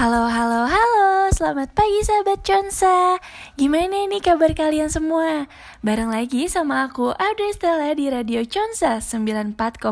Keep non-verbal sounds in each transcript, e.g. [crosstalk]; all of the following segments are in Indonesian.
Halo, halo, halo, selamat pagi sahabat Consa Gimana nih kabar kalian semua? Bareng lagi sama aku, Audrey Stella di Radio Consa 94,7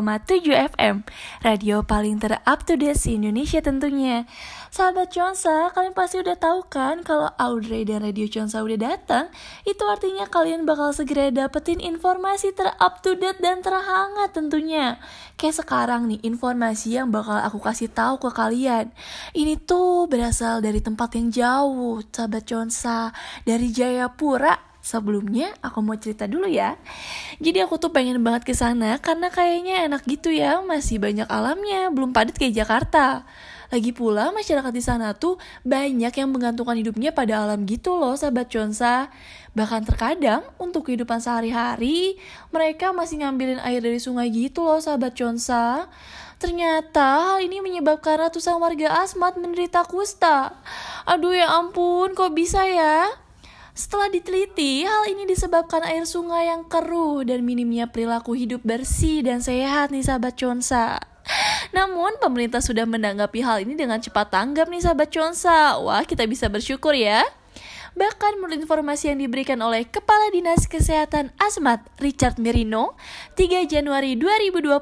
FM Radio paling ter-up to date di Indonesia tentunya Sahabat Consa, kalian pasti udah tahu kan kalau Audrey dan Radio Consa udah datang Itu artinya kalian bakal segera dapetin informasi ter-up to date dan terhangat tentunya Kayak sekarang nih, informasi yang bakal aku kasih tahu ke kalian Ini tuh berasal dari tempat yang jauh, sahabat Consa, dari Jayapura. Sebelumnya aku mau cerita dulu ya. Jadi aku tuh pengen banget ke sana karena kayaknya enak gitu ya, masih banyak alamnya, belum padat kayak Jakarta. Lagi pula masyarakat di sana tuh banyak yang menggantungkan hidupnya pada alam gitu loh sahabat Consa. Bahkan terkadang untuk kehidupan sehari-hari mereka masih ngambilin air dari sungai gitu loh sahabat Consa. Ternyata hal ini menyebabkan ratusan warga Asmat menderita kusta. Aduh ya ampun, kok bisa ya? Setelah diteliti, hal ini disebabkan air sungai yang keruh dan minimnya perilaku hidup bersih dan sehat nih sahabat Consa. Namun pemerintah sudah menanggapi hal ini dengan cepat tanggap nih sahabat Consa. Wah kita bisa bersyukur ya. Bahkan menurut informasi yang diberikan oleh Kepala Dinas Kesehatan Asmat Richard Merino 3 Januari 2020,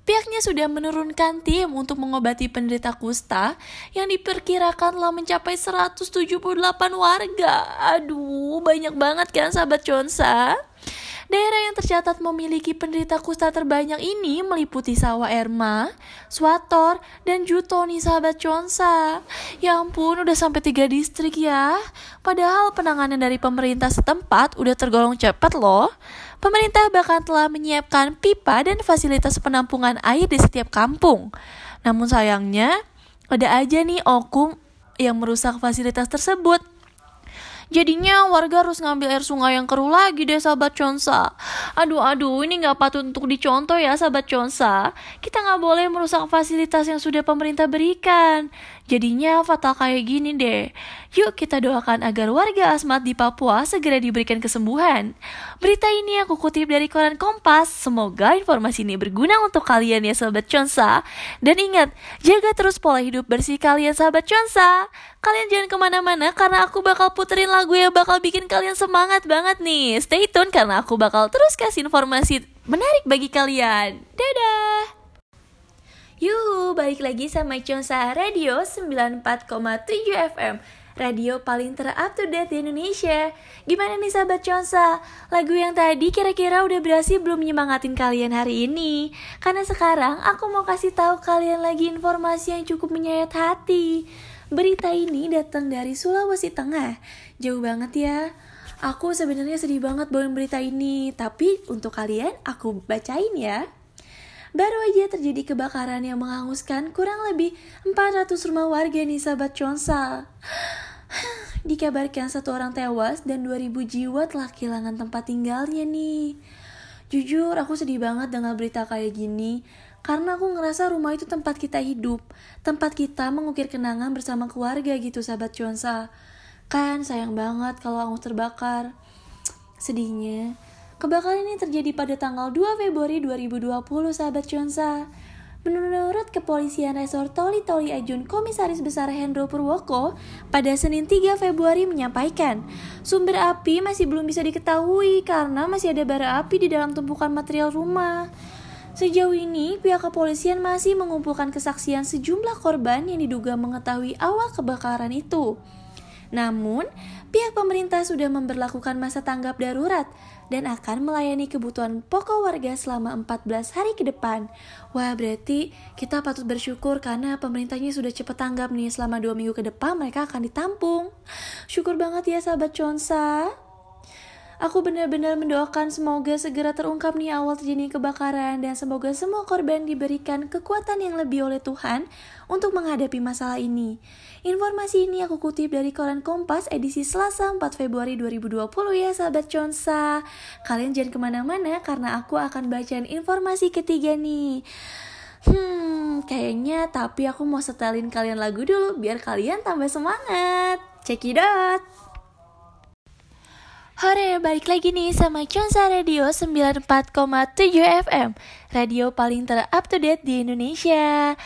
Pihaknya sudah menurunkan tim untuk mengobati penderita kusta yang diperkirakan telah mencapai 178 warga. Aduh, banyak banget kan sahabat Consa? Daerah yang tercatat memiliki penderita kusta terbanyak ini meliputi Sawah Erma, Swator, dan Jutoni sahabat Consa. Ya ampun, udah sampai tiga distrik ya. Padahal penanganan dari pemerintah setempat udah tergolong cepat loh. Pemerintah bahkan telah menyiapkan pipa dan fasilitas penampungan air di setiap kampung. Namun sayangnya, ada aja nih oknum yang merusak fasilitas tersebut. Jadinya warga harus ngambil air sungai yang keruh lagi deh sahabat Consa. Aduh aduh ini nggak patut untuk dicontoh ya sahabat Consa. Kita nggak boleh merusak fasilitas yang sudah pemerintah berikan. Jadinya fatal kayak gini deh. Yuk kita doakan agar warga asmat di Papua segera diberikan kesembuhan. Berita ini aku kutip dari koran Kompas. Semoga informasi ini berguna untuk kalian ya sahabat Consa. Dan ingat, jaga terus pola hidup bersih kalian sahabat Consa. Kalian jangan ke mana-mana karena aku bakal puterin lagu yang bakal bikin kalian semangat banget nih. Stay tune karena aku bakal terus kasih informasi menarik bagi kalian. Dadah! Yuhu, balik lagi sama Consa Radio 94,7 FM Radio paling ter-up to date di Indonesia. Gimana nih sahabat Consa? Lagu yang tadi kira-kira udah berhasil belum nyemangatin kalian hari ini? Karena sekarang aku mau kasih tahu kalian lagi informasi yang cukup menyayat hati. Berita ini datang dari Sulawesi Tengah. Jauh banget ya. Aku sebenarnya sedih banget bawain berita ini Tapi untuk kalian aku bacain ya Baru aja terjadi kebakaran yang menghanguskan kurang lebih 400 rumah warga nih sahabat Consa. [sighs] Dikabarkan satu orang tewas dan 2000 jiwa telah kehilangan tempat tinggalnya nih. Jujur aku sedih banget dengan berita kayak gini karena aku ngerasa rumah itu tempat kita hidup, tempat kita mengukir kenangan bersama keluarga gitu sahabat Consa. Kan sayang banget kalau aku terbakar. Sedihnya, Kebakaran ini terjadi pada tanggal 2 Februari 2020, sahabat Consa. Menurut kepolisian resor Toli Toli Ajun Komisaris Besar Hendro Purwoko pada Senin 3 Februari menyampaikan sumber api masih belum bisa diketahui karena masih ada bara api di dalam tumpukan material rumah. Sejauh ini, pihak kepolisian masih mengumpulkan kesaksian sejumlah korban yang diduga mengetahui awal kebakaran itu. Namun, pihak pemerintah sudah memperlakukan masa tanggap darurat dan akan melayani kebutuhan pokok warga selama 14 hari ke depan. Wah, berarti kita patut bersyukur karena pemerintahnya sudah cepat tanggap nih selama dua minggu ke depan mereka akan ditampung. Syukur banget ya sahabat Consa. Aku benar-benar mendoakan semoga segera terungkap nih awal terjadi kebakaran dan semoga semua korban diberikan kekuatan yang lebih oleh Tuhan untuk menghadapi masalah ini. Informasi ini aku kutip dari koran Kompas edisi Selasa 4 Februari 2020 ya sahabat Consa. Kalian jangan ke mana-mana karena aku akan bacain informasi ketiga nih. Hmm, kayaknya tapi aku mau setelin kalian lagu dulu biar kalian tambah semangat. Check it out! Hore, balik lagi nih sama Consa Radio 94,7 FM Radio paling ter-up to date di Indonesia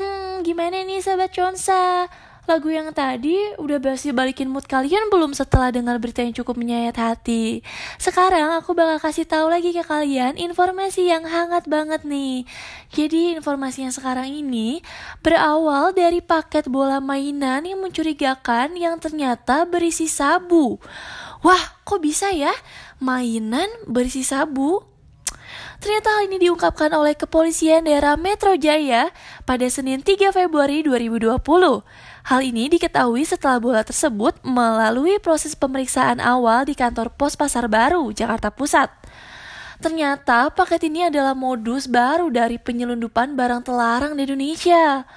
Hmm, gimana nih sahabat Consa? lagu yang tadi udah berhasil balikin mood kalian belum setelah dengar berita yang cukup menyayat hati? Sekarang aku bakal kasih tahu lagi ke kalian informasi yang hangat banget nih. Jadi informasi yang sekarang ini berawal dari paket bola mainan yang mencurigakan yang ternyata berisi sabu. Wah, kok bisa ya? Mainan berisi sabu? Ternyata hal ini diungkapkan oleh kepolisian daerah Metro Jaya pada Senin 3 Februari 2020. Hal ini diketahui setelah bola tersebut melalui proses pemeriksaan awal di kantor pos Pasar Baru, Jakarta Pusat. Ternyata paket ini adalah modus baru dari penyelundupan barang terlarang di Indonesia.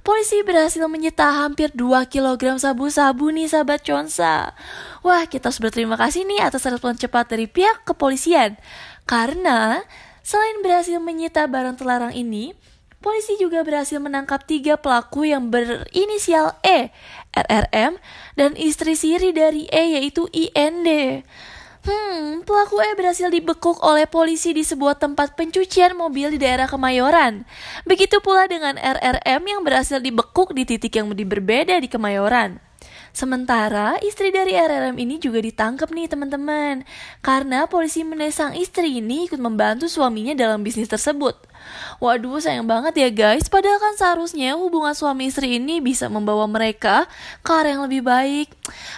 Polisi berhasil menyita hampir 2 kg sabu-sabu nih sahabat Consa. Wah, kita harus berterima kasih nih atas respon cepat dari pihak kepolisian. Karena Selain berhasil menyita barang terlarang ini, polisi juga berhasil menangkap tiga pelaku yang berinisial E, RRM, dan istri siri dari E yaitu IND. Hmm, pelaku E berhasil dibekuk oleh polisi di sebuah tempat pencucian mobil di daerah Kemayoran. Begitu pula dengan RRM yang berhasil dibekuk di titik yang berbeda di Kemayoran. Sementara istri dari RRM ini juga ditangkap nih teman-teman. Karena polisi menesang istri ini ikut membantu suaminya dalam bisnis tersebut. Waduh sayang banget ya guys. Padahal kan seharusnya hubungan suami istri ini bisa membawa mereka ke arah yang lebih baik.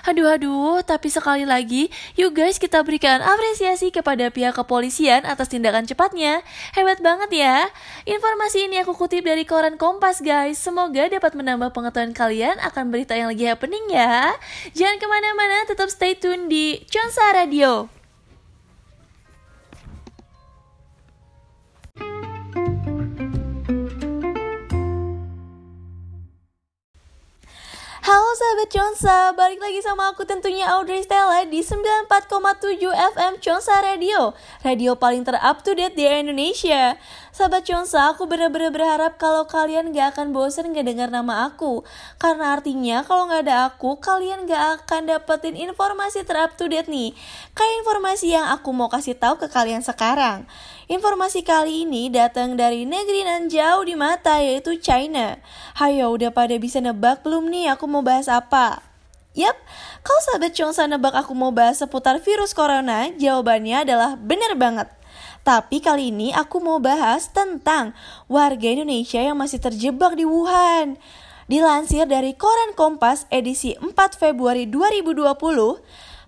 Aduh aduh. Tapi sekali lagi Yuk guys kita berikan apresiasi kepada pihak kepolisian atas tindakan cepatnya. Hebat banget ya Informasi ini aku kutip dari koran Kompas guys. Semoga dapat menambah pengetahuan kalian akan berita yang lagi happening ya. Jangan ke mana-mana tetap stay tune di Chonsa Radio Halo sahabat Consa, balik lagi sama aku tentunya Audrey Stella di 94,7 FM Consa Radio Radio paling terup to date di Indonesia. Sahabat Consa, aku bener-bener berharap kalau kalian gak akan bosen dengar nama aku. Karena artinya kalau gak ada aku, kalian gak akan dapetin informasi terup to date nih. Kayak informasi yang aku mau kasih tahu ke kalian sekarang. Informasi kali ini datang dari negeri nan jauh di mata yaitu China. Hayo udah pada bisa nebak belum nih aku mau bahas apa? Yap, kalau sahabat Chongsa nebak aku mau bahas seputar virus corona, jawabannya adalah bener banget. Tapi kali ini aku mau bahas tentang warga Indonesia yang masih terjebak di Wuhan. Dilansir dari Koran Kompas edisi 4 Februari 2020,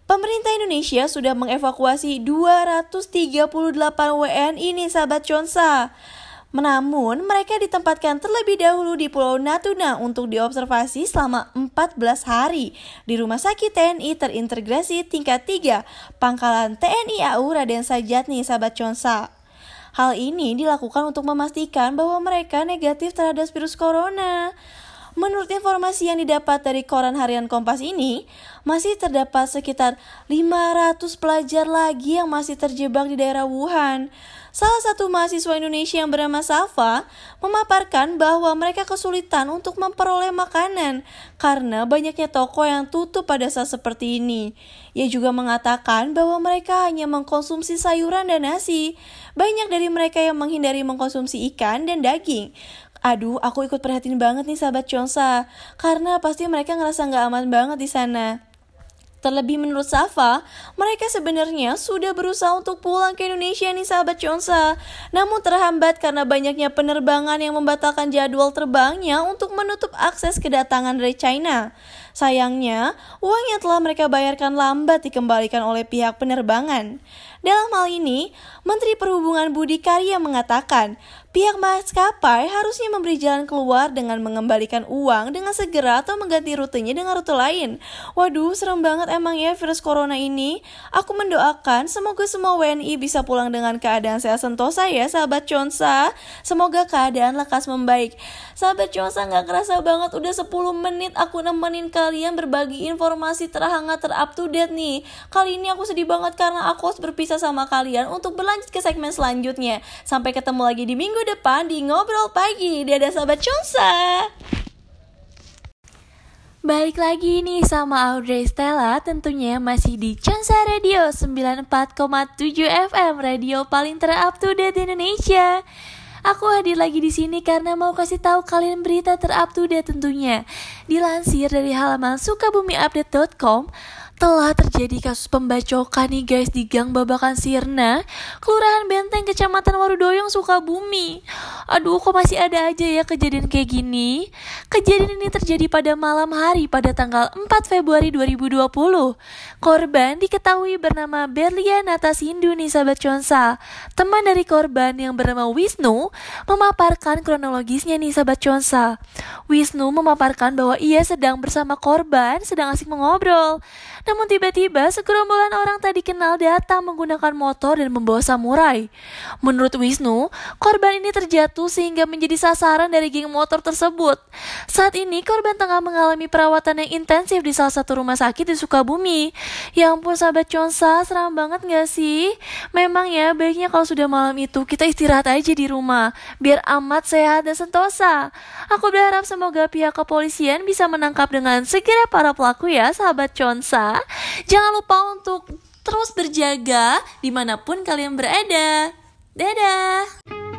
Pemerintah Indonesia sudah mengevakuasi 238 WNI nih sahabat Consa. Namun, mereka ditempatkan terlebih dahulu di Pulau Natuna untuk diobservasi selama 14 hari di Rumah Sakit TNI terintegrasi tingkat 3 Pangkalan TNI AU Raden Sajat nih sahabat Consa. Hal ini dilakukan untuk memastikan bahwa mereka negatif terhadap virus corona. Menurut informasi yang didapat dari koran harian Kompas ini, masih terdapat sekitar 500 pelajar lagi yang masih terjebak di daerah Wuhan. Salah satu mahasiswa Indonesia yang bernama Safa memaparkan bahwa mereka kesulitan untuk memperoleh makanan karena banyaknya toko yang tutup pada saat seperti ini. Ia juga mengatakan bahwa mereka hanya mengkonsumsi sayuran dan nasi. Banyak dari mereka yang menghindari mengkonsumsi ikan dan daging Aduh, aku ikut perhatiin banget nih sahabat Chonsa, karena pasti mereka ngerasa nggak aman banget di sana. Terlebih menurut Safa, mereka sebenarnya sudah berusaha untuk pulang ke Indonesia nih sahabat Chonsa. Namun terhambat karena banyaknya penerbangan yang membatalkan jadwal terbangnya untuk menutup akses kedatangan dari China. Sayangnya, uang yang telah mereka bayarkan lambat dikembalikan oleh pihak penerbangan. Dalam hal ini, Menteri Perhubungan Budi Karya mengatakan, pihak maskapai harusnya memberi jalan keluar dengan mengembalikan uang dengan segera atau mengganti rutenya dengan rute lain. Waduh, serem banget emang ya virus corona ini. Aku mendoakan semoga semua WNI bisa pulang dengan keadaan sehat sentosa ya sahabat Consa. Semoga keadaan lekas membaik. Sahabat Consa nggak kerasa banget udah 10 menit aku nemenin kalian berbagi informasi terhangat terup to date nih. Kali ini aku sedih banget karena aku harus berpisah sama kalian untuk berlanjut ke segmen selanjutnya. Sampai ketemu lagi di minggu depan di Ngobrol Pagi. Dadah sahabat Chonsa. Balik lagi nih sama Audrey Stella tentunya masih di Chonsa Radio 94,7 FM Radio paling terup to date Indonesia Aku hadir lagi di sini karena mau kasih tahu kalian berita terup to date tentunya. Dilansir dari halaman sukabumiupdate.com, telah terjadi kasus pembacokan nih guys di Gang Babakan Sirna, Kelurahan Benteng, Kecamatan Warudoyong, Sukabumi. Aduh, kok masih ada aja ya kejadian kayak gini? Kejadian ini terjadi pada malam hari pada tanggal 4 Februari 2020. Korban diketahui bernama Berlia Natas Hindu nih sahabat Consa. Teman dari korban yang bernama Wisnu memaparkan kronologisnya nih sahabat Consa. Wisnu memaparkan bahwa ia sedang bersama korban sedang asik mengobrol. Namun tiba-tiba segerombolan orang tadi kenal datang menggunakan motor dan membawa samurai. Menurut Wisnu, korban ini terjatuh sehingga menjadi sasaran dari geng motor tersebut. Saat ini korban tengah mengalami perawatan yang intensif di salah satu rumah sakit di Sukabumi. Ya ampun sahabat Consa, seram banget gak sih? Memang ya baiknya kalau sudah malam itu kita istirahat aja di rumah, biar amat sehat dan sentosa. Aku berharap semoga pihak kepolisian bisa menangkap dengan segera para pelaku ya sahabat Consa. Jangan lupa untuk terus berjaga di mana pun kalian berada. Dadah!